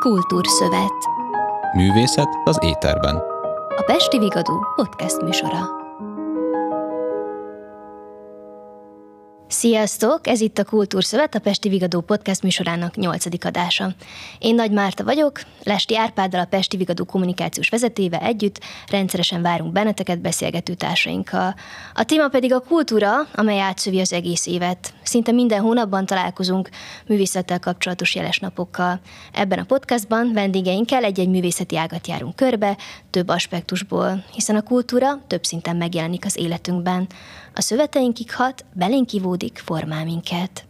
Kultúrszövet. Művészet az éterben. A Pesti Vigadó podcast műsora. Sziasztok! Ez itt a Kultúrszövet, a Pesti Vigadó podcast műsorának nyolcadik adása. Én Nagy Márta vagyok, Lesti Árpáddal a Pesti Vigadó kommunikációs vezetével együtt rendszeresen várunk benneteket beszélgető társainkkal. A téma pedig a kultúra, amely átszövi az egész évet. Szinte minden hónapban találkozunk művészettel kapcsolatos jeles napokkal. Ebben a podcastban vendégeinkkel egy-egy művészeti ágat járunk körbe, több aspektusból, hiszen a kultúra több szinten megjelenik az életünkben. A szöveteinkig hat, belénk kivódik, formál minket.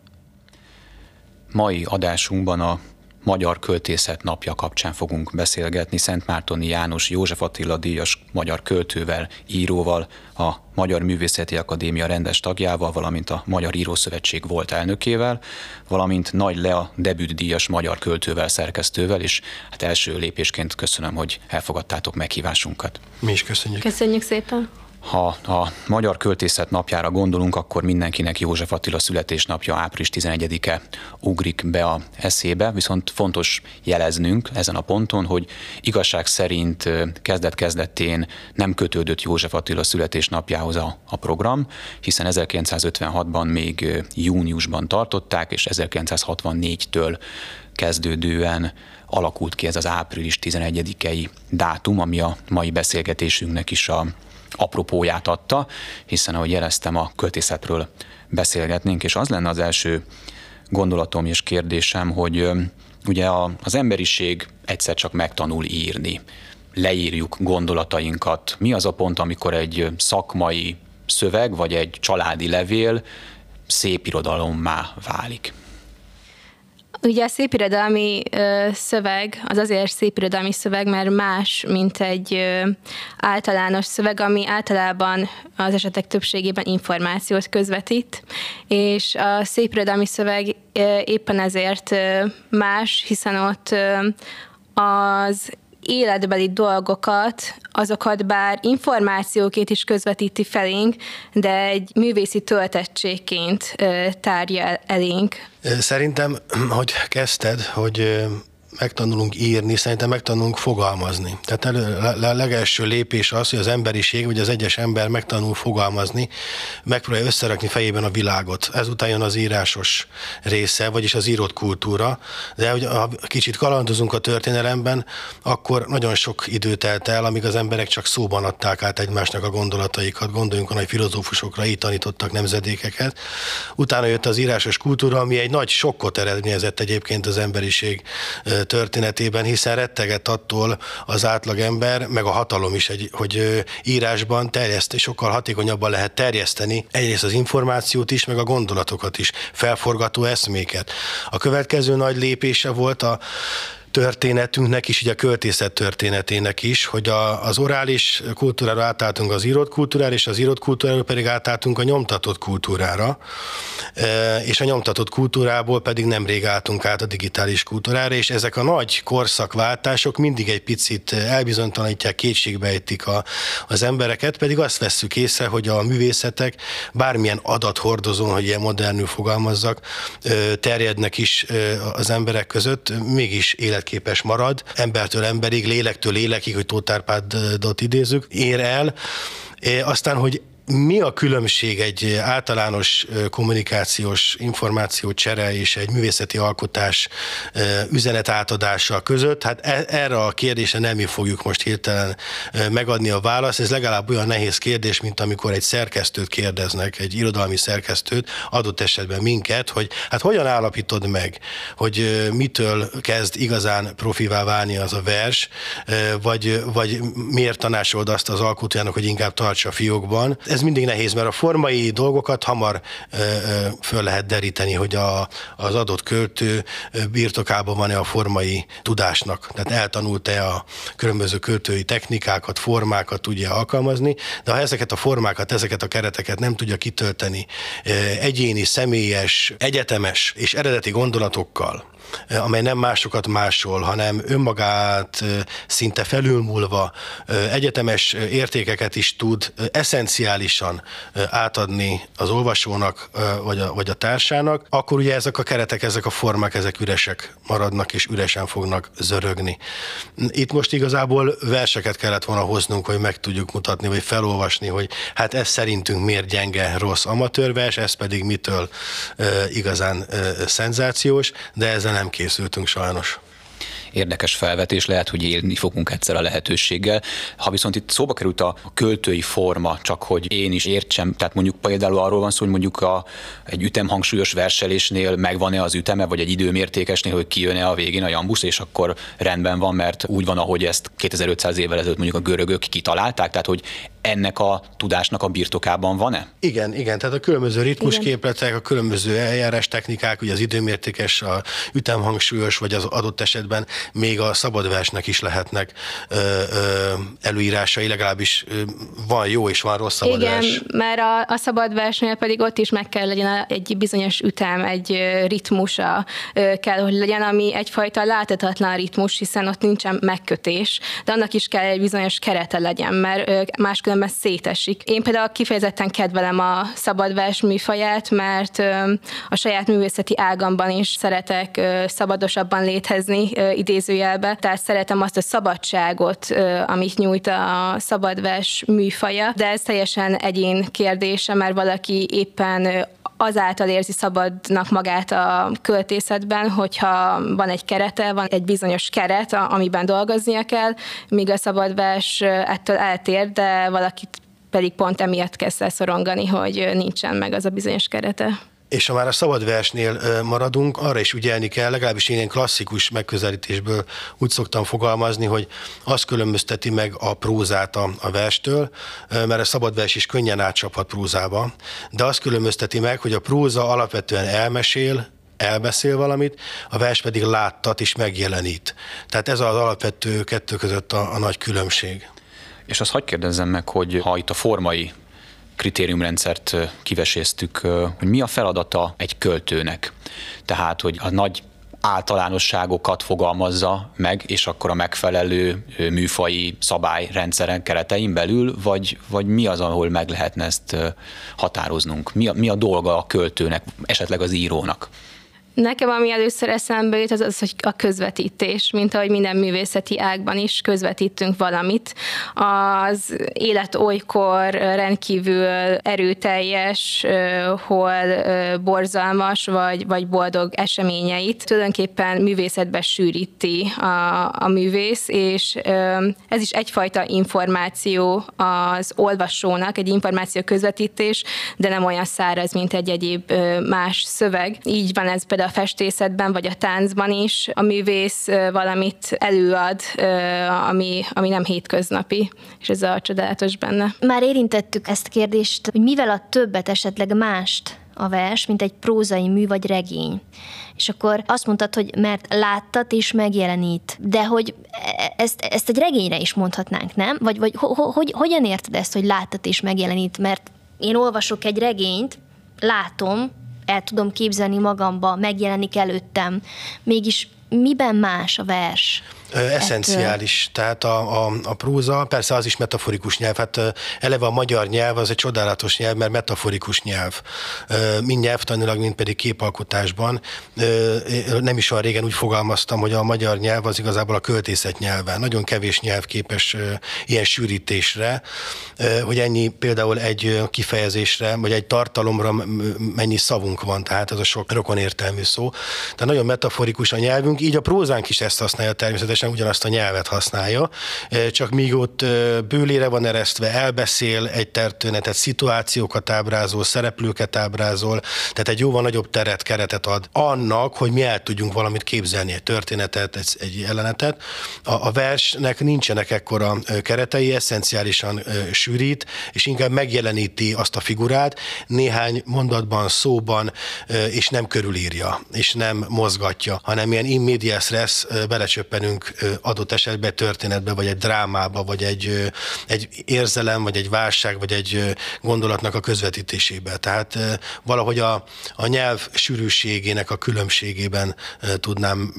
Mai adásunkban a Magyar Költészet napja kapcsán fogunk beszélgetni Szent Mártoni János József Attila díjas magyar költővel, íróval, a Magyar Művészeti Akadémia rendes tagjával, valamint a Magyar Írószövetség volt elnökével, valamint Nagy Lea debüt díjas magyar költővel, szerkesztővel, és hát első lépésként köszönöm, hogy elfogadtátok meghívásunkat. Mi is köszönjük. Köszönjük szépen. Ha a Magyar Költészet napjára gondolunk, akkor mindenkinek József Attila születésnapja április 11-e ugrik be a eszébe, viszont fontos jeleznünk ezen a ponton, hogy igazság szerint kezdet-kezdetén nem kötődött József Attila születésnapjához a, a program, hiszen 1956-ban még júniusban tartották, és 1964-től kezdődően alakult ki ez az április 11-i dátum, ami a mai beszélgetésünknek is a apropóját adta, hiszen ahogy jeleztem, a költészetről beszélgetnénk, és az lenne az első gondolatom és kérdésem, hogy ugye az emberiség egyszer csak megtanul írni, leírjuk gondolatainkat. Mi az a pont, amikor egy szakmai szöveg, vagy egy családi levél szép irodalommá válik? Ugye a szépirodalmi szöveg az azért szépirodalmi szöveg, mert más, mint egy általános szöveg, ami általában az esetek többségében információt közvetít, és a szépirodalmi szöveg éppen ezért más, hiszen ott az életbeli dolgokat, azokat bár információként is közvetíti felénk, de egy művészi töltettségként tárja elénk. Szerintem, hogy kezdted, hogy megtanulunk írni, szerintem megtanulunk fogalmazni. Tehát elő, a legelső lépés az, hogy az emberiség, vagy az egyes ember megtanul fogalmazni, megpróbálja összerakni fejében a világot. Ezután jön az írásos része, vagyis az írott kultúra, de hogy ha kicsit kalandozunk a történelemben, akkor nagyon sok idő telt el, amíg az emberek csak szóban adták át egymásnak a gondolataikat. Gondoljunk a nagy filozófusokra, így tanítottak nemzedékeket. Utána jött az írásos kultúra, ami egy nagy sokkot eredményezett egyébként az emberiség történetében, hiszen retteget attól az átlagember, meg a hatalom is, egy, hogy írásban terjeszt, sokkal hatékonyabban lehet terjeszteni egyrészt az információt is, meg a gondolatokat is, felforgató eszméket. A következő nagy lépése volt a történetünknek is, ugye a költészet történetének is, hogy a, az orális kultúrára átálltunk az írott kultúrára, és az írott kultúrára pedig átálltunk a nyomtatott kultúrára, e, és a nyomtatott kultúrából pedig nemrég álltunk át a digitális kultúrára, és ezek a nagy korszakváltások mindig egy picit elbizonytalanítják, kétségbejtik a, az embereket, pedig azt vesszük észre, hogy a művészetek bármilyen adathordozón, hogy ilyen modernül fogalmazzak, terjednek is az emberek között, mégis élet életképes marad, embertől emberig, lélektől lélekig, hogy Tóth Árpádot idézzük, ér el. Aztán, hogy mi a különbség egy általános kommunikációs információ csere és egy művészeti alkotás üzenet átadása között? Hát e, erre a kérdésre nem mi fogjuk most hirtelen megadni a választ. Ez legalább olyan nehéz kérdés, mint amikor egy szerkesztőt kérdeznek, egy irodalmi szerkesztőt, adott esetben minket, hogy hát hogyan állapítod meg, hogy mitől kezd igazán profivá válni az a vers, vagy, vagy miért tanácsolod azt az alkotójának, hogy inkább tartsa a fiókban ez mindig nehéz, mert a formai dolgokat hamar föl lehet deríteni, hogy a, az adott költő birtokában van-e a formai tudásnak. Tehát eltanult-e a különböző költői technikákat, formákat tudja alkalmazni, de ha ezeket a formákat, ezeket a kereteket nem tudja kitölteni egyéni, személyes, egyetemes és eredeti gondolatokkal, amely nem másokat másol, hanem önmagát szinte felülmúlva egyetemes értékeket is tud eszenciálisan átadni az olvasónak vagy a, vagy a társának, akkor ugye ezek a keretek, ezek a formák, ezek üresek maradnak és üresen fognak zörögni. Itt most igazából verseket kellett volna hoznunk, hogy meg tudjuk mutatni, vagy felolvasni, hogy hát ez szerintünk miért gyenge, rossz amatőrvers, ez pedig mitől igazán szenzációs, de ezzel nem készültünk sajnos érdekes felvetés, lehet, hogy élni fogunk egyszer a lehetőséggel. Ha viszont itt szóba került a költői forma, csak hogy én is értsem, tehát mondjuk például arról van szó, hogy mondjuk a, egy ütemhangsúlyos verselésnél megvan-e az üteme, vagy egy időmértékesnél, hogy kijön-e a végén a jambusz, és akkor rendben van, mert úgy van, ahogy ezt 2500 évvel ezelőtt mondjuk a görögök kitalálták, tehát hogy ennek a tudásnak a birtokában van-e? Igen, igen, tehát a különböző ritmusképletek, a különböző eljárás technikák, ugye az időmértékes, a ütemhangsúlyos, vagy az adott esetben még a szabadversnek is lehetnek ö, ö, előírásai, legalábbis ö, van jó és van rossz szabadvers. Igen, mert a, a szabadversnél pedig ott is meg kell legyen egy bizonyos ütem, egy ritmusa kell, hogy legyen, ami egyfajta láthatatlan ritmus, hiszen ott nincsen megkötés, de annak is kell egy bizonyos kerete legyen, mert máskülönben különben szétesik. Én például kifejezetten kedvelem a szabadvers műfaját, mert a saját művészeti ágamban is szeretek szabadosabban létezni idézőjelbe, tehát szeretem azt a szabadságot, amit nyújt a szabadvers műfaja, de ez teljesen egyén kérdése, mert valaki éppen azáltal érzi szabadnak magát a költészetben, hogyha van egy kerete, van egy bizonyos keret, amiben dolgoznia kell, míg a szabadvers ettől eltér, de valakit pedig pont emiatt kezd el szorongani, hogy nincsen meg az a bizonyos kerete. És ha már a szabad versnél maradunk, arra is ügyelni kell, legalábbis én ilyen klasszikus megközelítésből úgy szoktam fogalmazni, hogy az különbözteti meg a prózát a, a verstől, mert a szabad vers is könnyen átcsaphat prózába, de azt különbözteti meg, hogy a próza alapvetően elmesél, elbeszél valamit, a vers pedig láttat és megjelenít. Tehát ez az alapvető kettő között a, a nagy különbség. És azt hagyd kérdezzem meg, hogy ha itt a formai kritériumrendszert kiveséztük, hogy mi a feladata egy költőnek. Tehát, hogy a nagy általánosságokat fogalmazza meg, és akkor a megfelelő műfai szabályrendszeren keretein belül, vagy, vagy mi az, ahol meg lehetne ezt határoznunk? Mi a, mi a dolga a költőnek, esetleg az írónak? Nekem ami először eszembe jut, az az, hogy a közvetítés, mint ahogy minden művészeti ágban is közvetítünk valamit. Az élet olykor rendkívül erőteljes, hol borzalmas vagy, vagy boldog eseményeit tulajdonképpen művészetbe sűríti a, a művész, és ez is egyfajta információ az olvasónak, egy információ közvetítés, de nem olyan száraz, mint egy egyéb más szöveg. Így van ez például a festészetben, vagy a táncban is a művész valamit előad, ami, ami nem hétköznapi, és ez a csodálatos benne. Már érintettük ezt a kérdést, hogy mivel a többet esetleg mást a vers, mint egy prózai mű vagy regény. És akkor azt mondtad, hogy mert láttat és megjelenít, de hogy e, ezt, ezt egy regényre is mondhatnánk, nem? Vagy, vagy ho, ho, hogy, hogyan érted ezt, hogy láttat és megjelenít? Mert én olvasok egy regényt, látom, el tudom képzelni magamba, megjelenik előttem. Mégis miben más a vers? Eszenciális, tehát a, a, a próza, persze az is metaforikus nyelv, hát eleve a magyar nyelv az egy csodálatos nyelv, mert metaforikus nyelv, mind nyelvtanilag, mind pedig képalkotásban. Nem is olyan régen úgy fogalmaztam, hogy a magyar nyelv az igazából a költészet nyelve. Nagyon kevés nyelv képes ilyen sűrítésre, hogy ennyi például egy kifejezésre, vagy egy tartalomra mennyi szavunk van, tehát az a sok rokon értelmű szó. Tehát nagyon metaforikus a nyelvünk, így a prózánk is ezt használja természetesen természetesen ugyanazt a nyelvet használja, csak míg ott bőlére van eresztve, elbeszél egy történetet, szituációkat ábrázol, szereplőket ábrázol, tehát egy jóval nagyobb teret, keretet ad annak, hogy mi el tudjunk valamit képzelni, egy történetet, egy, egy jelenetet. A, a versnek nincsenek ekkora keretei, eszenciálisan sűrít, és inkább megjeleníti azt a figurát néhány mondatban, szóban, és nem körülírja, és nem mozgatja, hanem ilyen immediate res belecsöppenünk adott esetben történetbe, vagy egy drámába, vagy egy, egy érzelem, vagy egy válság, vagy egy gondolatnak a közvetítésébe. Tehát valahogy a, a nyelv sűrűségének a különbségében tudnám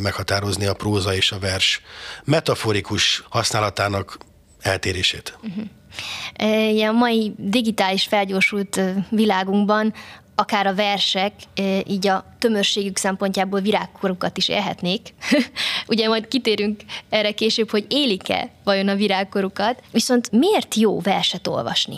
meghatározni a próza és a vers metaforikus használatának eltérését. Uh-huh. A mai digitális felgyorsult világunkban akár a versek így a tömörségük szempontjából virágkorukat is élhetnék. Ugye majd kitérünk erre később, hogy élik-e vajon a virágkorukat. Viszont miért jó verset olvasni?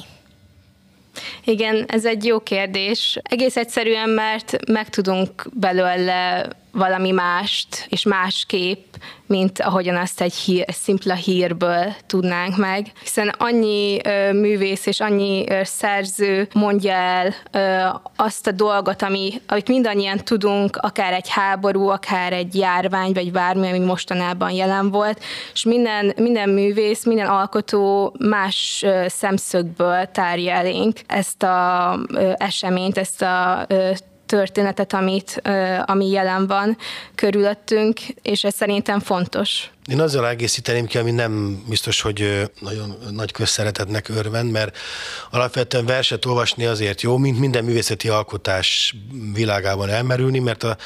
Igen, ez egy jó kérdés. Egész egyszerűen, mert megtudunk belőle valami mást, és másképp, mint ahogyan azt egy hír, szimpla hírből tudnánk meg. Hiszen annyi ö, művész és annyi ö, szerző mondja el ö, azt a dolgot, ami, amit mindannyian tudunk, akár egy háború, akár egy járvány, vagy bármi, ami mostanában jelen volt, és minden, minden művész, minden alkotó más ö, szemszögből tárja elénk ezt a eseményt, ezt a ö, történetet, amit, ami jelen van körülöttünk, és ez szerintem fontos. Én azzal egészíteném ki, ami nem biztos, hogy nagyon nagy közszeretetnek örvend, mert alapvetően verset olvasni azért jó, mint minden művészeti alkotás világában elmerülni, mert a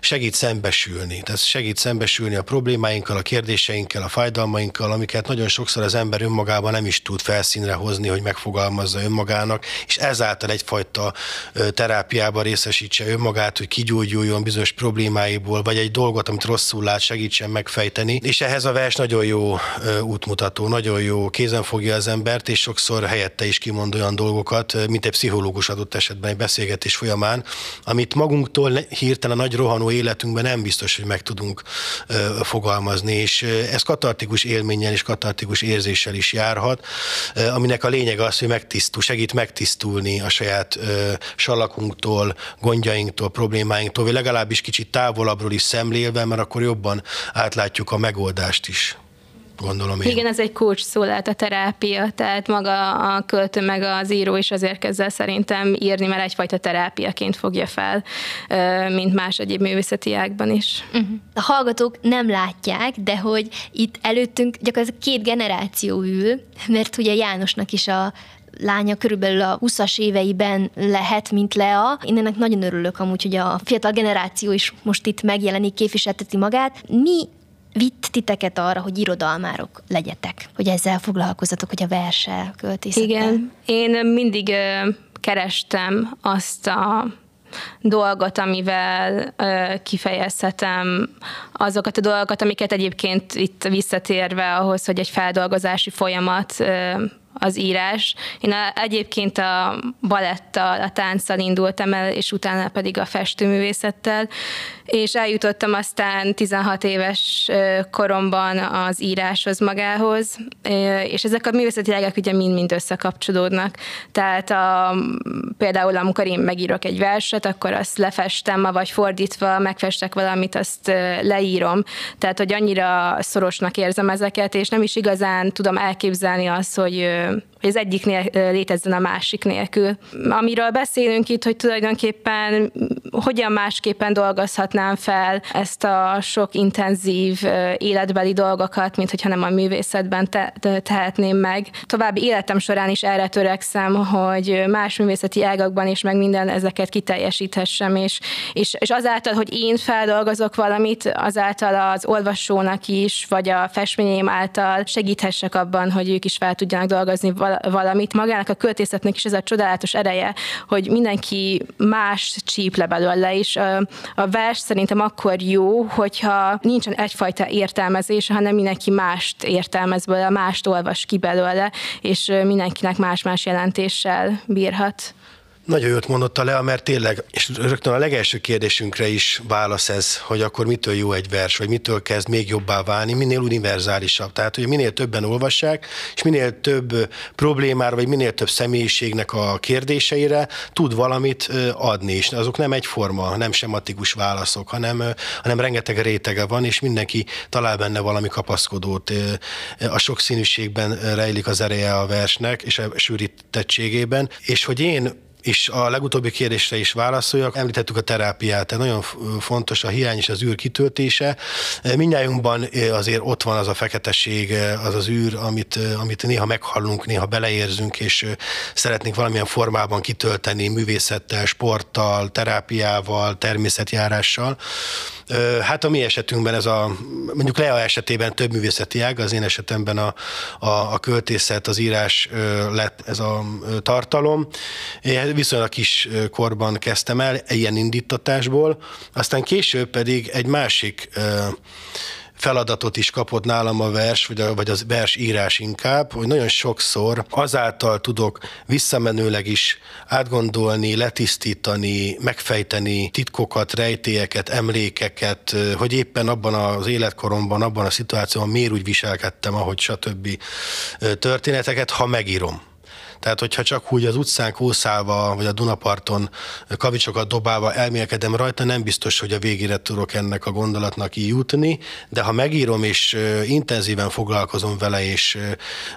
segít szembesülni. Tehát segít szembesülni a problémáinkkal, a kérdéseinkkel, a fájdalmainkkal, amiket nagyon sokszor az ember önmagában nem is tud felszínre hozni, hogy megfogalmazza önmagának, és ezáltal egyfajta terápiába részesítse önmagát, hogy kigyógyuljon bizonyos problémáiból, vagy egy dolgot, amit rosszul lát, segítsen megfejteni. És ehhez a vers nagyon jó útmutató, nagyon jó, kézen fogja az embert, és sokszor helyette is kimond olyan dolgokat, mint egy pszichológus adott esetben egy beszélgetés folyamán, amit magunktól hirtelen nagy rohanó életünkben nem biztos, hogy meg tudunk fogalmazni, és ez katartikus élménnyel és katartikus érzéssel is járhat, aminek a lényege az, hogy megtisztul, segít megtisztulni a saját salakunktól, gondjainktól, problémáinktól, vagy legalábbis kicsit távolabbról is szemlélve, mert akkor jobban átlátjuk a megoldást megoldást is gondolom én. Igen, ez egy kulcs szó lehet a terápia, tehát maga a költő meg az író is azért kezd el szerintem írni, mert egyfajta terápiaként fogja fel, mint más egyéb művészeti ágban is. Uh-huh. A hallgatók nem látják, de hogy itt előttünk gyakorlatilag két generáció ül, mert ugye Jánosnak is a lánya körülbelül a 20-as éveiben lehet, mint Lea. Én ennek nagyon örülök amúgy, hogy a fiatal generáció is most itt megjelenik, képviselteti magát. Mi vitt titeket arra, hogy irodalmárok legyetek, hogy ezzel foglalkozatok, hogy a verse költészettel? Igen, én mindig kerestem azt a dolgot, amivel ö, kifejezhetem azokat a dolgokat, amiket egyébként itt visszatérve ahhoz, hogy egy feldolgozási folyamat ö, az írás. Én a, egyébként a balettal, a tánccal indultam el, és utána pedig a festőművészettel, és eljutottam aztán 16 éves koromban az íráshoz magához, és ezek a művészeti ágak ugye mind-mind összekapcsolódnak. Tehát a, például amikor én megírok egy verset, akkor azt lefestem, vagy fordítva megfestek valamit, azt leírom. Tehát, hogy annyira szorosnak érzem ezeket, és nem is igazán tudom elképzelni azt, hogy hogy az egyik létezzen a másik nélkül. Amiről beszélünk itt, hogy tulajdonképpen hogyan másképpen dolgozhatnám fel ezt a sok intenzív életbeli dolgokat, mint hogyha nem a művészetben te- tehetném meg. További életem során is erre törekszem, hogy más művészeti ágakban is meg minden ezeket kiteljesíthessem, és, és, és azáltal, hogy én feldolgozok valamit, azáltal az olvasónak is, vagy a festményeim által segíthessek abban, hogy ők is fel tudjanak dolgozni valamit. Magának a költészetnek is ez a csodálatos ereje, hogy mindenki más csíp le belőle, és a vers szerintem akkor jó, hogyha nincsen egyfajta értelmezés, hanem mindenki mást értelmez belőle, mást olvas ki belőle, és mindenkinek más-más jelentéssel bírhat. Nagyon jót mondott a Lea, mert tényleg, és rögtön a legelső kérdésünkre is válasz ez, hogy akkor mitől jó egy vers, vagy mitől kezd még jobbá válni, minél univerzálisabb. Tehát, hogy minél többen olvassák, és minél több problémára, vagy minél több személyiségnek a kérdéseire tud valamit adni, és azok nem egyforma, nem sematikus válaszok, hanem, hanem rengeteg rétege van, és mindenki talál benne valami kapaszkodót. A sokszínűségben rejlik az ereje a versnek, és a sűrítettségében, és hogy én és a legutóbbi kérdésre is válaszoljak. Említettük a terápiát, tehát nagyon fontos a hiány és az űr kitöltése. Mindjájunkban azért ott van az a feketeség, az az űr, amit, amit néha meghallunk, néha beleérzünk, és szeretnénk valamilyen formában kitölteni művészettel, sporttal, terápiával, természetjárással. Hát a mi esetünkben ez a, mondjuk Lea esetében több művészeti ág, az én esetemben a, a, a költészet, az írás lett ez a tartalom. Én viszonylag kis korban kezdtem el, ilyen indítatásból, aztán később pedig egy másik feladatot is kapott nálam a vers, vagy, a, vagy az vers írás inkább, hogy nagyon sokszor azáltal tudok visszamenőleg is átgondolni, letisztítani, megfejteni titkokat, rejtélyeket, emlékeket, hogy éppen abban az életkoromban, abban a szituációban miért úgy viselkedtem, ahogy stb. történeteket, ha megírom. Tehát, hogyha csak úgy az utcán kószálva, vagy a Dunaparton kavicsokat dobálva elmélkedem rajta, nem biztos, hogy a végére tudok ennek a gondolatnak jutni, de ha megírom és intenzíven foglalkozom vele, és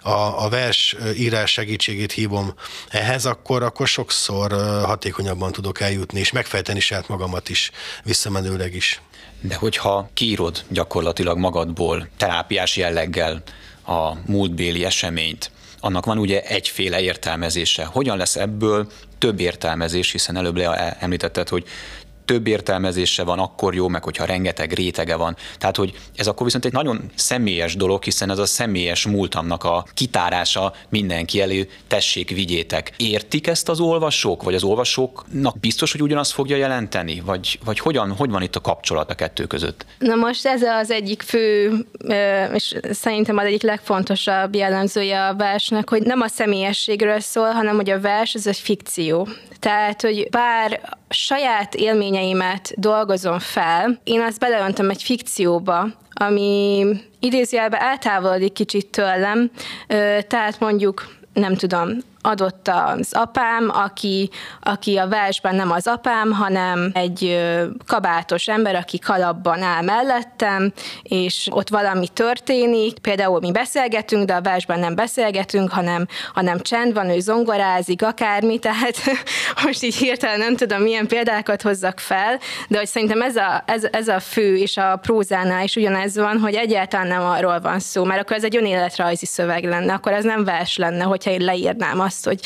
a, a vers írás segítségét hívom ehhez, akkor, akkor sokszor hatékonyabban tudok eljutni, és megfejteni saját magamat is, visszamenőleg is. De hogyha kiírod gyakorlatilag magadból terápiás jelleggel a múltbéli eseményt, annak van ugye egyféle értelmezése. Hogyan lesz ebből több értelmezés, hiszen előbb említetted, hogy több értelmezése van, akkor jó, meg hogyha rengeteg rétege van. Tehát, hogy ez akkor viszont egy nagyon személyes dolog, hiszen ez a személyes múltamnak a kitárása mindenki elő, tessék, vigyétek. Értik ezt az olvasók, vagy az olvasóknak biztos, hogy ugyanazt fogja jelenteni? Vagy, vagy hogyan, hogy van itt a kapcsolat a kettő között? Na most ez az egyik fő, és szerintem az egyik legfontosabb jellemzője a versnek, hogy nem a személyességről szól, hanem hogy a vers az egy fikció. Tehát, hogy bár saját élményeimet dolgozom fel, én azt beleöntöm egy fikcióba, ami idézőjelben eltávolodik kicsit tőlem, tehát mondjuk nem tudom, adott az apám, aki, aki a versben nem az apám, hanem egy kabátos ember, aki kalapban áll mellettem, és ott valami történik, például mi beszélgetünk, de a versben nem beszélgetünk, hanem, hanem csend van, ő zongorázik, akármi, tehát most így hirtelen nem tudom, milyen példákat hozzak fel, de hogy szerintem ez a, ez, ez a fő, és a prózánál is ugyanez van, hogy egyáltalán nem arról van szó, mert akkor ez egy önéletrajzi szöveg lenne, akkor ez nem vers lenne, hogyha én leírnám azt, hogy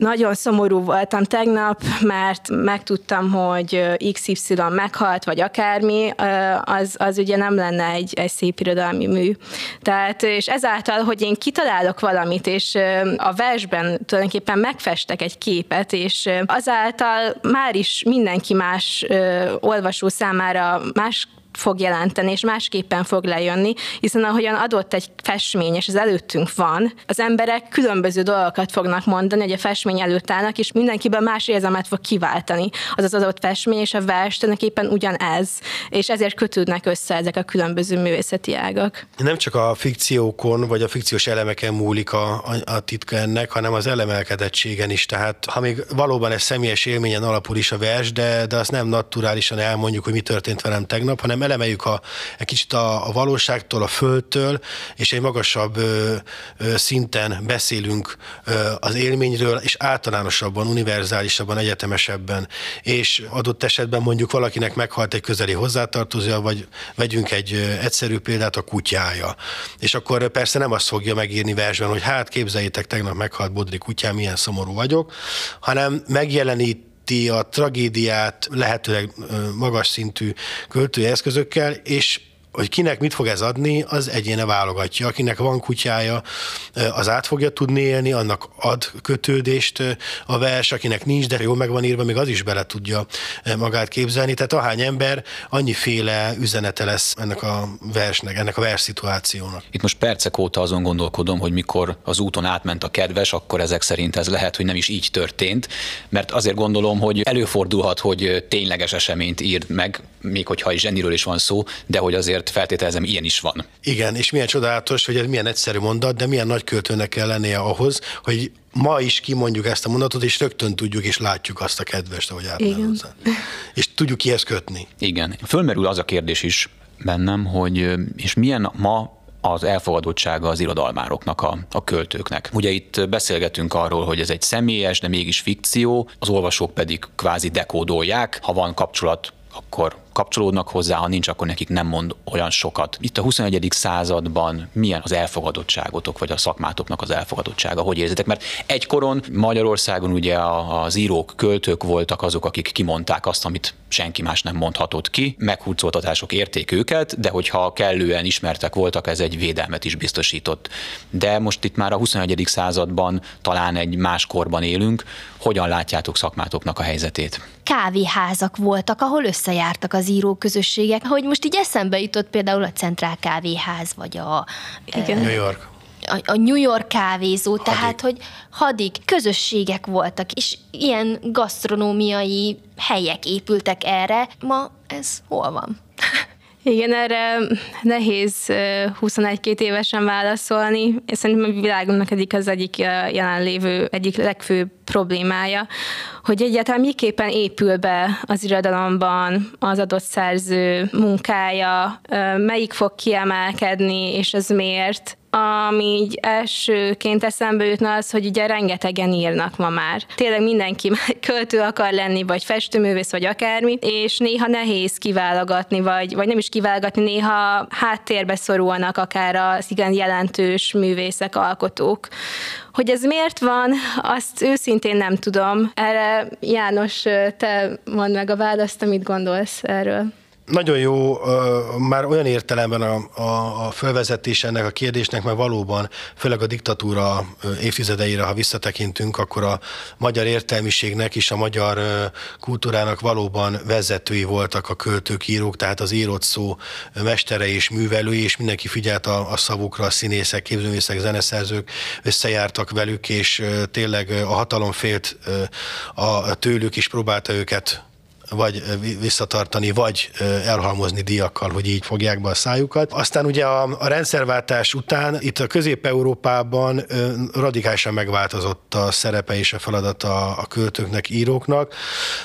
nagyon szomorú voltam tegnap, mert megtudtam, hogy XY meghalt, vagy akármi, az, az ugye nem lenne egy, egy szép irodalmi mű. Tehát, és ezáltal, hogy én kitalálok valamit, és a versben tulajdonképpen megfestek egy képet, és azáltal már is mindenki más olvasó számára más fog jelenteni, és másképpen fog lejönni, hiszen ahogyan adott egy festmény, és az előttünk van, az emberek különböző dolgokat fognak mondani, hogy a festmény előtt állnak, és mindenkiben más érzelmet fog kiváltani. Az az adott festmény és a vers tulajdonképpen ugyanez, és ezért kötődnek össze ezek a különböző művészeti ágak. Nem csak a fikciókon, vagy a fikciós elemeken múlik a, a, a titka ennek, hanem az elemelkedettségen is. Tehát ha még valóban ez személyes élményen alapul is a vers, de, de azt nem naturálisan elmondjuk, hogy mi történt velem tegnap, hanem elemeljük a, egy kicsit a, a valóságtól, a földtől, és egy magasabb ö, ö, szinten beszélünk ö, az élményről, és általánosabban, univerzálisabban, egyetemesebben, és adott esetben mondjuk valakinek meghalt egy közeli hozzátartozója, vagy vegyünk egy egyszerű példát, a kutyája. És akkor persze nem azt fogja megírni versben, hogy hát képzeljétek, tegnap meghalt Bodri kutyám, milyen szomorú vagyok, hanem megjelenít segíti a tragédiát lehetőleg magas szintű költői eszközökkel, és hogy kinek mit fog ez adni, az egyéne válogatja. Akinek van kutyája, az át fogja tudni élni, annak ad kötődést a vers, akinek nincs, de jó meg van írva, még az is bele tudja magát képzelni. Tehát ahány ember, annyiféle üzenete lesz ennek a versnek, ennek a vers szituációnak. Itt most percek óta azon gondolkodom, hogy mikor az úton átment a kedves, akkor ezek szerint ez lehet, hogy nem is így történt, mert azért gondolom, hogy előfordulhat, hogy tényleges eseményt írd meg, még hogyha egy zseniről is van szó, de hogy azért azért feltételezem, ilyen is van. Igen, és milyen csodálatos, hogy ez milyen egyszerű mondat, de milyen nagy költőnek kell lennie ahhoz, hogy ma is kimondjuk ezt a mondatot, és rögtön tudjuk és látjuk azt a kedvest, ahogy áll És tudjuk kihez kötni. Igen. Fölmerül az a kérdés is bennem, hogy és milyen ma az elfogadottsága az irodalmároknak, a, a költőknek. Ugye itt beszélgetünk arról, hogy ez egy személyes, de mégis fikció, az olvasók pedig kvázi dekódolják, ha van kapcsolat akkor kapcsolódnak hozzá, ha nincs, akkor nekik nem mond olyan sokat. Itt a 21. században milyen az elfogadottságotok, vagy a szakmátoknak az elfogadottsága, hogy érzitek? Mert egykoron Magyarországon ugye az írók, költők voltak azok, akik kimondták azt, amit senki más nem mondhatott ki, meghurcoltatások érték őket, de hogyha kellően ismertek voltak, ez egy védelmet is biztosított. De most itt már a 21. században talán egy más korban élünk, hogyan látjátok szakmátoknak a helyzetét? Kávéházak voltak, ahol összejártak az közösségek, hogy most így eszembe jutott például a Centrál Kávéház, vagy a... Igen. New York a, a New York kávézó, hadik. tehát hogy hadik közösségek voltak, és ilyen gasztronómiai helyek épültek erre. Ma ez hol van? Igen, erre nehéz 21-2 évesen válaszolni. Szerintem a világunknak egyik az egyik jelenlévő, egyik legfőbb problémája, hogy egyáltalán miképpen épül be az irodalomban az adott szerző munkája, melyik fog kiemelkedni, és ez miért ami így elsőként eszembe jutna az, hogy ugye rengetegen írnak ma már. Tényleg mindenki költő akar lenni, vagy festőművész, vagy akármi, és néha nehéz kiválogatni, vagy, vagy nem is kiválogatni, néha háttérbe szorulnak akár az igen jelentős művészek, alkotók. Hogy ez miért van, azt őszintén nem tudom. Erre János, te mondd meg a választ, amit gondolsz erről. Nagyon jó, már olyan értelemben a, a, a fölvezetés ennek a kérdésnek, mert valóban, főleg a diktatúra évtizedeire, ha visszatekintünk, akkor a magyar értelmiségnek és a magyar kultúrának valóban vezetői voltak a költők, írók, tehát az írott szó mestere és művelői, és mindenki figyelt a, a szavukra, a színészek, képzőművészek, zeneszerzők összejártak velük, és tényleg a hatalom félt a, tőlük, és próbálta őket vagy visszatartani, vagy elhalmozni diakkal, hogy így fogják be a szájukat. Aztán ugye a, a rendszerváltás után itt a Közép-Európában radikálisan megváltozott a szerepe és a feladata a költőknek, íróknak.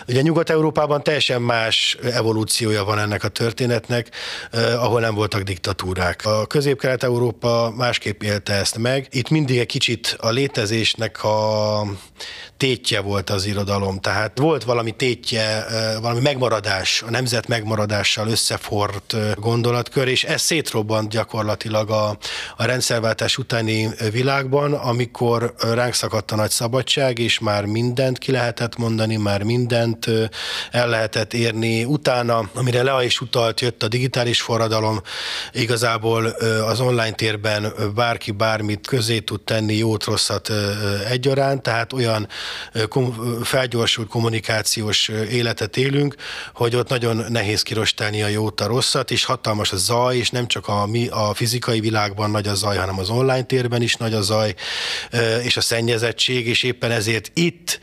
Ugye Nyugat-Európában teljesen más evolúciója van ennek a történetnek, ahol nem voltak diktatúrák. A Közép-Kelet-Európa másképp élte ezt meg. Itt mindig egy kicsit a létezésnek a tétje volt az irodalom, tehát volt valami tétje, valami megmaradás, a nemzet megmaradással összefort gondolatkör, és ez szétrobbant gyakorlatilag a, a rendszerváltás utáni világban, amikor ránk szakadt a nagy szabadság, és már mindent ki lehetett mondani, már mindent el lehetett érni. Utána, amire Lea is utalt, jött a digitális forradalom, igazából az online térben bárki bármit közé tud tenni, jót, rosszat egyaránt, tehát olyan felgyorsult kommunikációs életet élünk, hogy ott nagyon nehéz kirostálni a jót, a rosszat, és hatalmas a zaj, és nem csak a, mi, a fizikai világban nagy a zaj, hanem az online térben is nagy a zaj, és a szennyezettség, és éppen ezért itt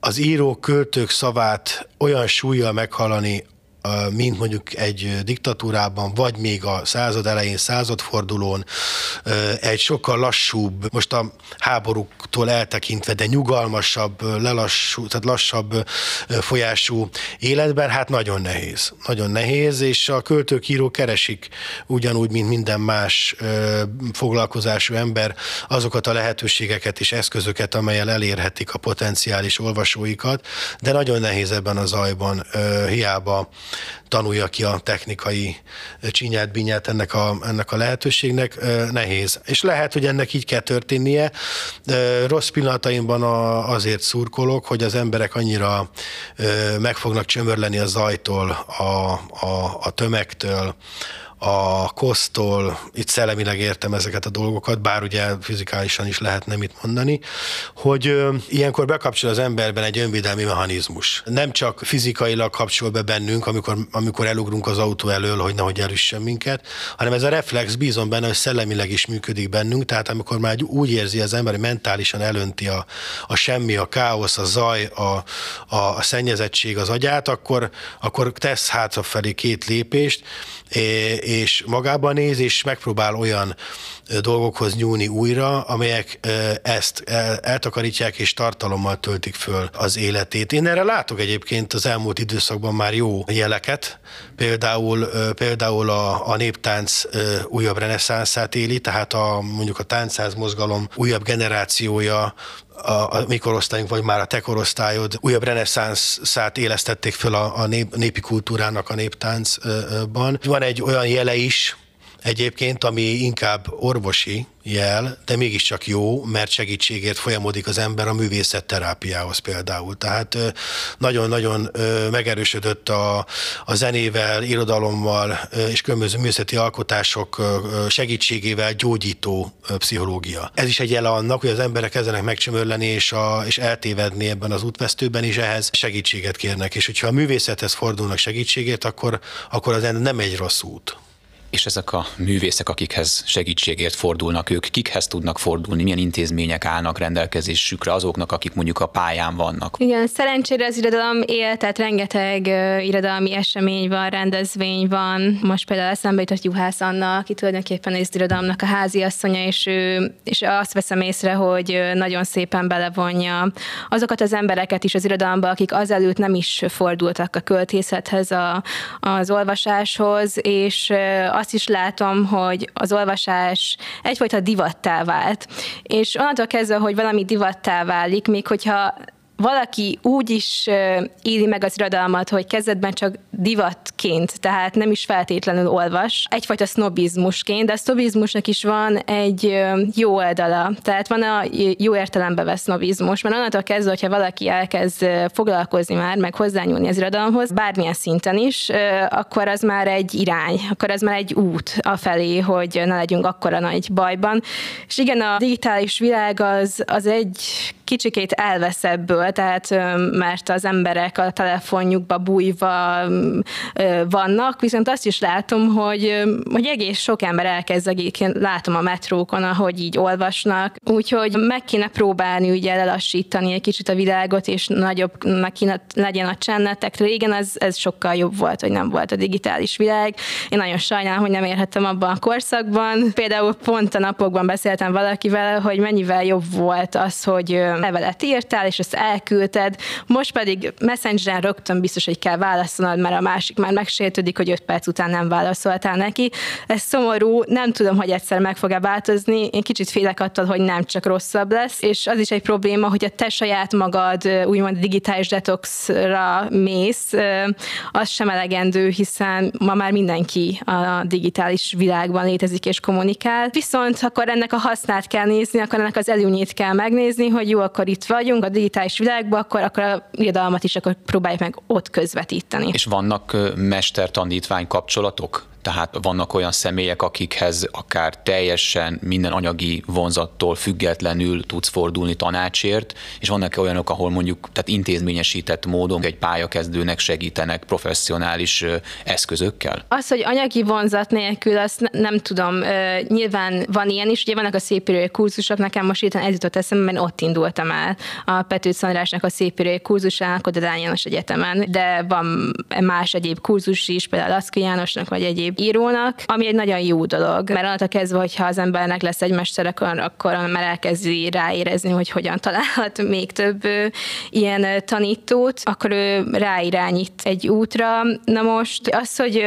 az író költők szavát olyan súlyjal meghalani, mint mondjuk egy diktatúrában, vagy még a század elején, századfordulón egy sokkal lassúbb, most a háborúktól eltekintve, de nyugalmasabb, lelassú, tehát lassabb folyású életben, hát nagyon nehéz. Nagyon nehéz, és a költők, írók keresik ugyanúgy, mint minden más foglalkozású ember azokat a lehetőségeket és eszközöket, amelyel elérhetik a potenciális olvasóikat, de nagyon nehéz ebben a zajban, hiába tanulja ki a technikai csinyát, binyát ennek a, ennek a lehetőségnek, nehéz. És lehet, hogy ennek így kell történnie. Rossz pillanataimban azért szurkolok, hogy az emberek annyira meg fognak csömörleni a zajtól, a, a, a tömegtől, a kosztól, itt szellemileg értem ezeket a dolgokat, bár ugye fizikálisan is lehetne mit mondani, hogy ö, ilyenkor bekapcsol az emberben egy önvédelmi mechanizmus. Nem csak fizikailag kapcsol be bennünk, amikor, amikor elugrunk az autó elől, hogy nehogy elüssön minket, hanem ez a reflex, bízom benne, hogy szellemileg is működik bennünk, tehát amikor már úgy érzi az ember, hogy mentálisan elönti a, a semmi, a káosz, a zaj, a, a, a szennyezettség az agyát, akkor, akkor tesz hátrafelé két lépést, és magában néz, és megpróbál olyan dolgokhoz nyúlni újra, amelyek ezt eltakarítják és tartalommal töltik föl az életét. Én erre látok egyébként az elmúlt időszakban már jó jeleket, például, például a, a néptánc újabb reneszánszát éli, tehát a, mondjuk a táncház mozgalom újabb generációja a, a mi korosztályunk, vagy már a te korosztályod újabb reneszánszát élesztették föl a, a nép, népi kultúrának a néptáncban. Van egy olyan jele is, egyébként, ami inkább orvosi jel, de mégiscsak jó, mert segítségért folyamodik az ember a művészet terápiához például. Tehát nagyon-nagyon megerősödött a, a zenével, irodalommal és különböző művészeti alkotások segítségével gyógyító pszichológia. Ez is egy jele annak, hogy az emberek kezdenek megcsömörleni és, a, és eltévedni ebben az útvesztőben, és ehhez segítséget kérnek. És hogyha a művészethez fordulnak segítségért, akkor, akkor az nem egy rossz út. És ezek a művészek, akikhez segítségért fordulnak, ők kikhez tudnak fordulni, milyen intézmények állnak rendelkezésükre azoknak, akik mondjuk a pályán vannak? Igen, szerencsére az irodalom él, tehát rengeteg uh, irodalmi esemény van, rendezvény van. Most például eszembe jutott Juhász Anna, aki tulajdonképpen az irodalomnak a háziasszonya, és, ő, és azt veszem észre, hogy nagyon szépen belevonja azokat az embereket is az irodalomba, akik azelőtt nem is fordultak a költészethez, a, az olvasáshoz, és azt is látom, hogy az olvasás egyfajta divattá vált. És onnantól kezdve, hogy valami divattá válik, még hogyha valaki úgy is éli meg az irodalmat, hogy kezdetben csak divatként, tehát nem is feltétlenül olvas, egyfajta sznobizmusként, de a sznobizmusnak is van egy jó oldala, tehát van a jó értelembe vesz sznobizmus, mert onnantól kezdve, hogyha valaki elkezd foglalkozni már, meg hozzányúlni az irodalomhoz, bármilyen szinten is, akkor az már egy irány, akkor az már egy út afelé, hogy ne legyünk akkora nagy bajban. És igen, a digitális világ az, az egy kicsikét elvesz ebből, tehát mert az emberek a telefonjukba bújva vannak, viszont azt is látom, hogy, hogy egész sok ember elkezd látom a metrókon, ahogy így olvasnak, úgyhogy meg kéne próbálni ugye lelassítani egy kicsit a világot, és nagyobb kéne legyen a csennetek. Régen ez, ez sokkal jobb volt, hogy nem volt a digitális világ. Én nagyon sajnálom, hogy nem érhettem abban a korszakban. Például pont a napokban beszéltem valakivel, hogy mennyivel jobb volt az, hogy levelet írtál, és ezt elküldted, most pedig Messengeren rögtön biztos, hogy kell válaszolnod, mert a másik már megsértődik, hogy öt perc után nem válaszoltál neki. Ez szomorú, nem tudom, hogy egyszer meg fog-e változni, én kicsit félek attól, hogy nem csak rosszabb lesz, és az is egy probléma, hogy a te saját magad úgymond digitális detoxra mész, az sem elegendő, hiszen ma már mindenki a digitális világban létezik és kommunikál. Viszont akkor ennek a hasznát kell nézni, akkor ennek az előnyét kell megnézni, hogy jó, akkor itt vagyunk a digitális világban, akkor, akkor a irodalmat is akkor próbáljuk meg ott közvetíteni. És vannak mester-tanítvány kapcsolatok? Tehát vannak olyan személyek, akikhez akár teljesen minden anyagi vonzattól függetlenül tudsz fordulni tanácsért, és vannak olyanok, ahol mondjuk tehát intézményesített módon egy pályakezdőnek segítenek professzionális eszközökkel? Az, hogy anyagi vonzat nélkül, azt nem tudom. Nyilván van ilyen is, ugye vannak a szépírői kurzusok, nekem most itt ez jutott eszembe, mert ott indultam el a Petőt Szandrásnak a szépírői kurzusának, ott a János Egyetemen, de van más egyéb kurzus is, például Laszki Jánosnak, vagy egyéb írónak, ami egy nagyon jó dolog, mert onnantól kezdve, hogyha az embernek lesz egy mester, akkor, akkor már elkezdi ráérezni, hogy hogyan találhat még több ilyen tanítót, akkor ő ráirányít egy útra. Na most az, hogy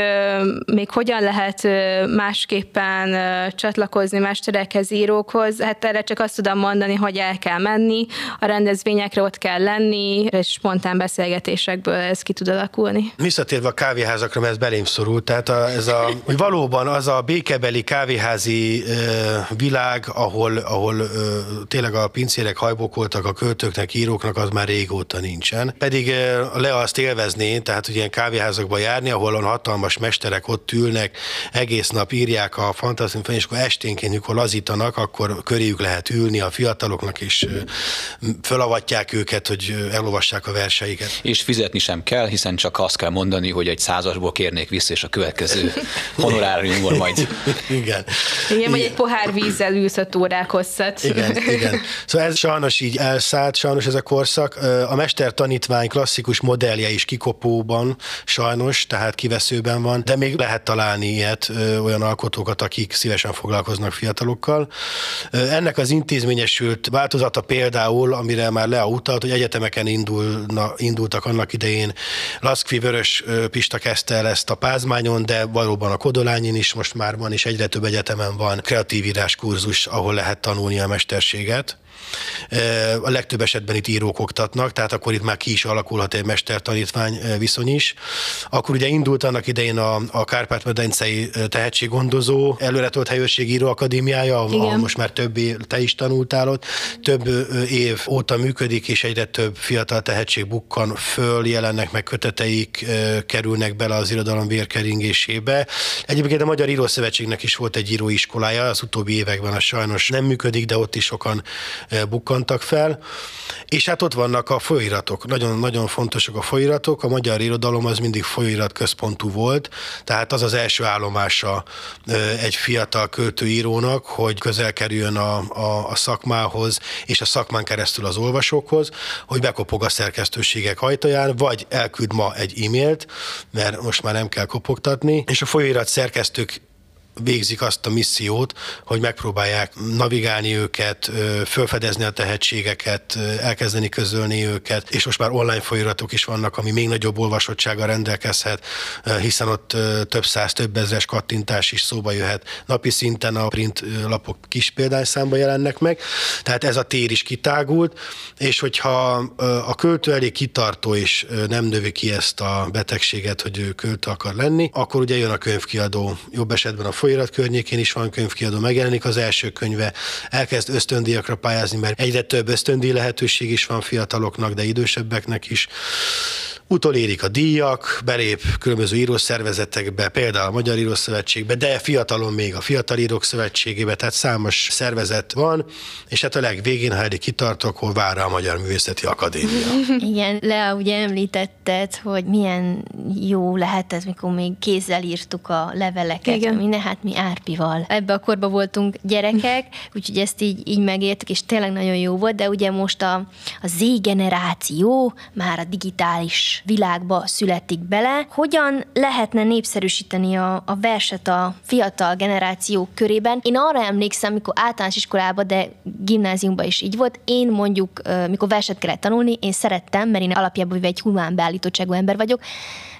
még hogyan lehet másképpen csatlakozni mesterekhez, írókhoz, hát erre csak azt tudom mondani, hogy el kell menni, a rendezvényekre ott kell lenni, és spontán beszélgetésekből ez ki tud alakulni. Visszatérve a kávéházakra, mert ez belém szorult, tehát a, ez a hogy valóban az a békebeli kávéházi világ, ahol, ahol tényleg a pincérek hajbokoltak a költőknek, íróknak, az már régóta nincsen. Pedig le azt élvezni, tehát hogy ilyen kávéházakba járni, ahol a hatalmas mesterek ott ülnek, egész nap írják a fantasztikus, és akkor esténként, mikor lazítanak, akkor köréjük lehet ülni a fiataloknak, és fölavatják őket, hogy elolvassák a verseiket. És fizetni sem kell, hiszen csak azt kell mondani, hogy egy százasból kérnék vissza, és a következő honoráriumból majd. igen. Igen, vagy egy pohár vízzel ülsz öt órák hosszat. Igen, igen. Szóval ez sajnos így elszállt, sajnos ez a korszak. A mester tanítvány klasszikus modellje is kikopóban sajnos, tehát kiveszőben van, de még lehet találni ilyet, olyan alkotókat, akik szívesen foglalkoznak fiatalokkal. Ennek az intézményesült változata például, amire már Lea utalt, hogy egyetemeken indulna, indultak annak idején. Laszkvi Vörös Pista kezdte el ezt a Pázmányon, de valóban a Kodolányin is most már van, és egyre több egyetemen van kreatív írás kurzus, ahol lehet tanulni a mesterséget. A legtöbb esetben itt írók oktatnak, tehát akkor itt már ki is alakulhat egy mester-tanítvány viszony is. Akkor ugye indult annak idején a, a Kárpát-medencei tehetséggondozó előretolt helyőrségíró akadémiája, a, most már több év, te is tanultál ott, több év óta működik, és egyre több fiatal tehetség bukkan föl, jelennek meg köteteik, kerülnek bele az irodalom vérkeringésébe. Egyébként a Magyar Írószövetségnek is volt egy íróiskolája, az utóbbi években a sajnos nem működik, de ott is sokan bukkantak fel. És hát ott vannak a folyiratok, nagyon-nagyon fontosak a folyiratok. A magyar irodalom az mindig folyóirat központú volt, tehát az az első állomása egy fiatal költőírónak, hogy közel kerüljön a, a, a szakmához, és a szakmán keresztül az olvasókhoz, hogy bekopog a szerkesztőségek hajtaján, vagy elküld ma egy e-mailt, mert most már nem kell kopogtatni, és a folyóirat szerkesztők végzik azt a missziót, hogy megpróbálják navigálni őket, felfedezni a tehetségeket, elkezdeni közölni őket, és most már online folyóiratok is vannak, ami még nagyobb olvasottsággal rendelkezhet, hiszen ott több száz, több ezres kattintás is szóba jöhet. Napi szinten a print lapok kis példányszámba jelennek meg, tehát ez a tér is kitágult, és hogyha a költő elég kitartó és nem növi ki ezt a betegséget, hogy ő költő akar lenni, akkor ugye jön a könyvkiadó, jobb esetben a folyóirat környékén is van könyvkiadó, megjelenik az első könyve, elkezd ösztöndíjakra pályázni, mert egyre több ösztöndíj lehetőség is van fiataloknak, de idősebbeknek is utolérik a díjak, belép különböző írószervezetekbe, például a Magyar Írószövetségbe, de fiatalon még a Fiatal Írók Szövetségébe, tehát számos szervezet van, és hát a legvégén, ha eddig kitartok, hol vár a Magyar Művészeti Akadémia. Igen, Lea, ugye említetted, hogy milyen jó lehet ez, mikor még kézzel írtuk a leveleket, Igen. minden, hát mi Árpival. Ebbe a korba voltunk gyerekek, úgyhogy ezt így, így megértük, és tényleg nagyon jó volt, de ugye most a, a Z generáció már a digitális világba születik bele. Hogyan lehetne népszerűsíteni a, a verset a fiatal generációk körében? Én arra emlékszem, mikor általános iskolában, de gimnáziumban is így volt, én mondjuk, mikor verset kellett tanulni, én szerettem, mert én alapjában egy humán beállítottságú ember vagyok,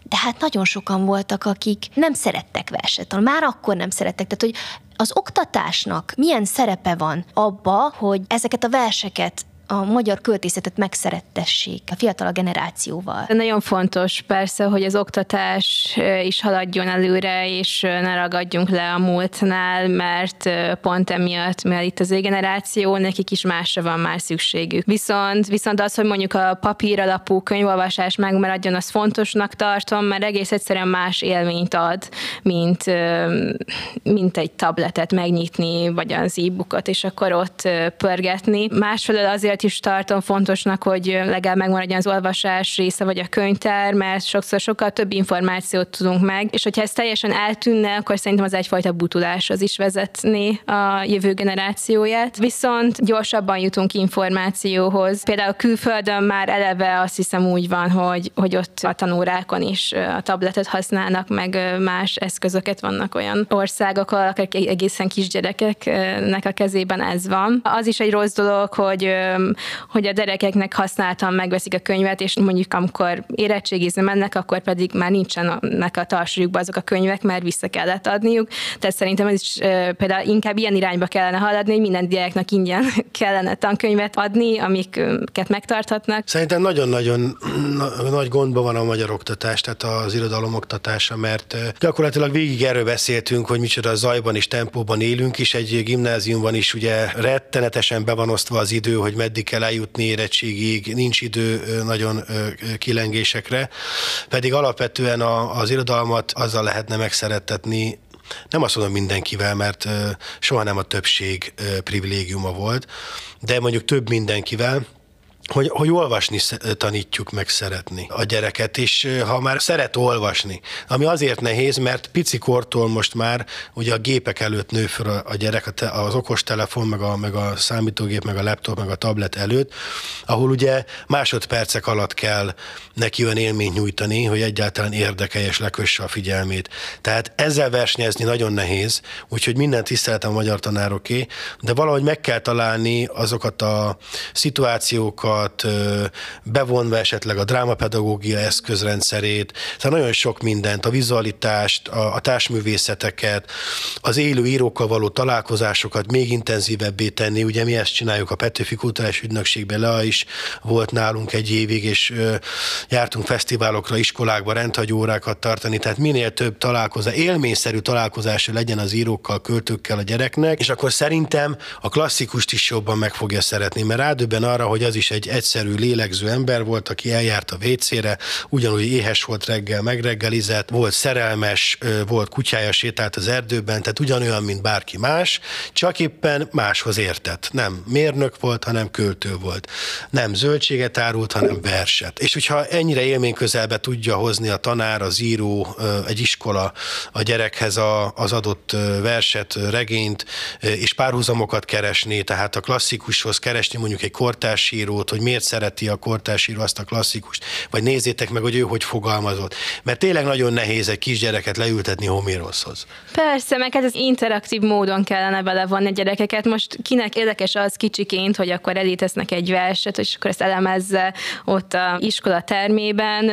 de hát nagyon sokan voltak, akik nem szerettek verset tanulni. Már akkor nem szerettek. Tehát, hogy az oktatásnak milyen szerepe van abba, hogy ezeket a verseket a magyar költészetet megszerettessék a fiatal generációval. Nagyon fontos persze, hogy az oktatás is haladjon előre, és ne ragadjunk le a múltnál, mert pont emiatt, mert itt az generáció, nekik is másra van már szükségük. Viszont, viszont az, hogy mondjuk a papír alapú könyvolvasás megmaradjon, az fontosnak tartom, mert egész egyszerűen más élményt ad, mint, mint egy tabletet megnyitni, vagy az e-bookot, és akkor ott pörgetni. Másfelől azért azért is tartom fontosnak, hogy legalább megmaradjon az olvasás része, vagy a könyvtár, mert sokszor sokkal több információt tudunk meg, és hogyha ez teljesen eltűnne, akkor szerintem az egyfajta butulás az is vezetné a jövő generációját. Viszont gyorsabban jutunk információhoz. Például külföldön már eleve azt hiszem úgy van, hogy, hogy ott a tanórákon is a tabletet használnak, meg más eszközöket vannak olyan országok, ahol akár egészen kisgyerekeknek a kezében ez van. Az is egy rossz dolog, hogy hogy a gyerekeknek használtan megveszik a könyvet, és mondjuk amikor érettségizni mennek, akkor pedig már nincsenek a tartsúlyukban azok a könyvek, mert vissza kellett adniuk. Tehát szerintem ez is például inkább ilyen irányba kellene haladni, hogy minden gyereknek ingyen kellene tankönyvet adni, amiket megtarthatnak. Szerintem nagyon-nagyon nagy gondban van a magyar oktatás, tehát az irodalom oktatása, mert gyakorlatilag végig erről beszéltünk, hogy micsoda zajban és tempóban élünk, és egy gimnáziumban is ugye rettenetesen be van osztva az idő, hogy meddig kell eljutni érettségig, nincs idő nagyon kilengésekre, pedig alapvetően az irodalmat azzal lehetne megszerettetni, nem azt mondom mindenkivel, mert soha nem a többség privilégiuma volt, de mondjuk több mindenkivel, hogy, hogy olvasni tanítjuk meg szeretni a gyereket, és ha már szeret olvasni, ami azért nehéz, mert picikortól most már ugye a gépek előtt nő fel a, gyerek, az okostelefon, meg a, meg a számítógép, meg a laptop, meg a tablet előtt, ahol ugye másodpercek alatt kell neki olyan élményt nyújtani, hogy egyáltalán érdekelje és lekösse a figyelmét. Tehát ezzel versenyezni nagyon nehéz, úgyhogy minden tiszteletem a magyar tanároké, de valahogy meg kell találni azokat a szituációkat, tanulókat, bevonva esetleg a drámapedagógia eszközrendszerét, tehát nagyon sok mindent, a vizualitást, a, a társművészeteket, az élő írókkal való találkozásokat még intenzívebbé tenni. Ugye mi ezt csináljuk a Petőfi Kulturális Ügynökségben, Lea is volt nálunk egy évig, és jártunk fesztiválokra, iskolákba, rendhagyórákat tartani, tehát minél több találkozás, élményszerű találkozása legyen az írókkal, költőkkel a gyereknek, és akkor szerintem a klasszikust is jobban meg fogja szeretni, mert rádöbben arra, hogy az is egy egy egyszerű, lélegző ember volt, aki eljárt a WC-re, ugyanúgy éhes volt reggel, megreggelizett, volt szerelmes, volt kutyája, sétált az erdőben, tehát ugyanolyan, mint bárki más, csak éppen máshoz értett. Nem mérnök volt, hanem költő volt. Nem zöldséget árult, hanem verset. És hogyha ennyire élmény közelbe tudja hozni a tanár, az író, egy iskola a gyerekhez a, az adott verset, regényt, és párhuzamokat keresni, tehát a klasszikushoz keresni mondjuk egy kortársírót, hogy miért szereti a kortársíró azt a klasszikust, vagy nézzétek meg, hogy ő hogy fogalmazott. Mert tényleg nagyon nehéz egy kisgyereket leültetni Homéroshoz. Persze, meg hát ez interaktív módon kellene belevonni a gyerekeket. Most kinek érdekes az kicsiként, hogy akkor elítesznek egy verset, és akkor ezt elemezze ott a iskola termében.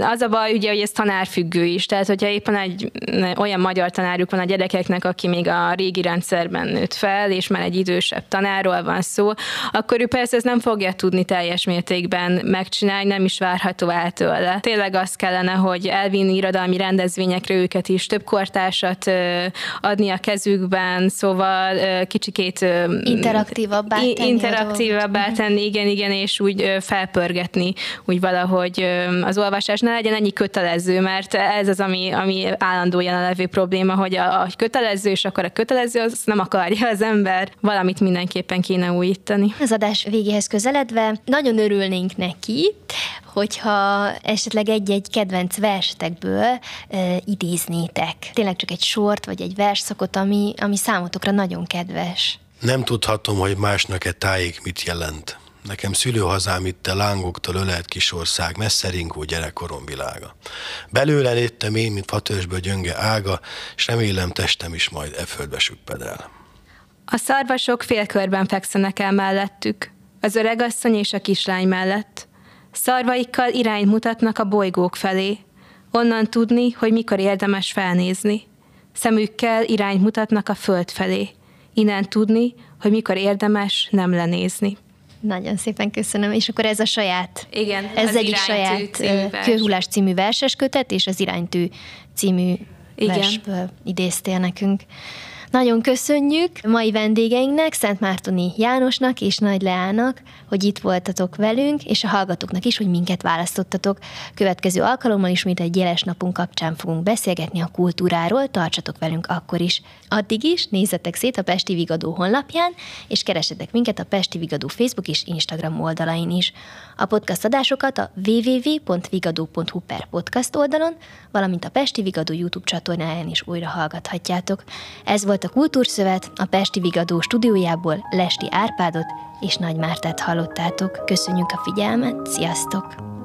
Az a baj, ugye, hogy ez tanárfüggő is. Tehát, hogyha éppen egy olyan magyar tanárjuk van a gyerekeknek, aki még a régi rendszerben nőtt fel, és már egy idősebb tanárról van szó, akkor ő persze ez nem fogja tudni teljes mértékben megcsinálni, nem is várható el tőle. Tényleg az kellene, hogy elvinni irodalmi rendezvényekre őket is, több kortársat adni a kezükben, szóval kicsikét interaktívabbá tenni. Interaktívabbá tenni, igen, igen, és úgy felpörgetni, úgy valahogy az olvasás ne legyen ennyi kötelező, mert ez az, ami, ami állandó jelenlevő probléma, hogy a, a kötelező, és akkor a kötelező, az nem akarja az ember, valamit mindenképpen kéne újítani. Az adás végéhez közeled illetve nagyon örülnénk neki, hogyha esetleg egy-egy kedvenc versetekből e, idéznétek. Tényleg csak egy sort, vagy egy versszakot, ami, ami számotokra nagyon kedves. Nem tudhatom, hogy másnak-e tájék mit jelent. Nekem szülőhazám itt a lángoktól ölelt kisország, messze ringó gyerekkorom világa. Belőle léttem én, mint fatörzsből gyönge ága, és remélem testem is majd e földbe süppedel. A szarvasok félkörben fekszenek el mellettük, az öregasszony és a kislány mellett. Szarvaikkal irányt mutatnak a bolygók felé, onnan tudni, hogy mikor érdemes felnézni. Szemükkel irányt mutatnak a föld felé, innen tudni, hogy mikor érdemes nem lenézni. Nagyon szépen köszönöm, és akkor ez a saját, Igen, ez egyik saját Kőhullás című verses kötet, és az Iránytű című Igen. versből idéztél nekünk. Nagyon köszönjük mai vendégeinknek, Szent Mártoni Jánosnak és Nagy Leának, hogy itt voltatok velünk, és a hallgatóknak is, hogy minket választottatok. Következő alkalommal ismét egy jeles napunk kapcsán fogunk beszélgetni a kultúráról, tartsatok velünk akkor is. Addig is nézzetek szét a Pesti Vigadó honlapján, és keresetek minket a Pesti Vigadó Facebook és Instagram oldalain is. A podcast adásokat a www.vigadó.hu per podcast oldalon, valamint a Pesti Vigadó YouTube csatornáján is újra hallgathatjátok. Ez volt a Kultúrszövet, a Pesti Vigadó stúdiójából Lesti Árpádot és Nagy Mártát hallottátok. Köszönjük a figyelmet, sziasztok!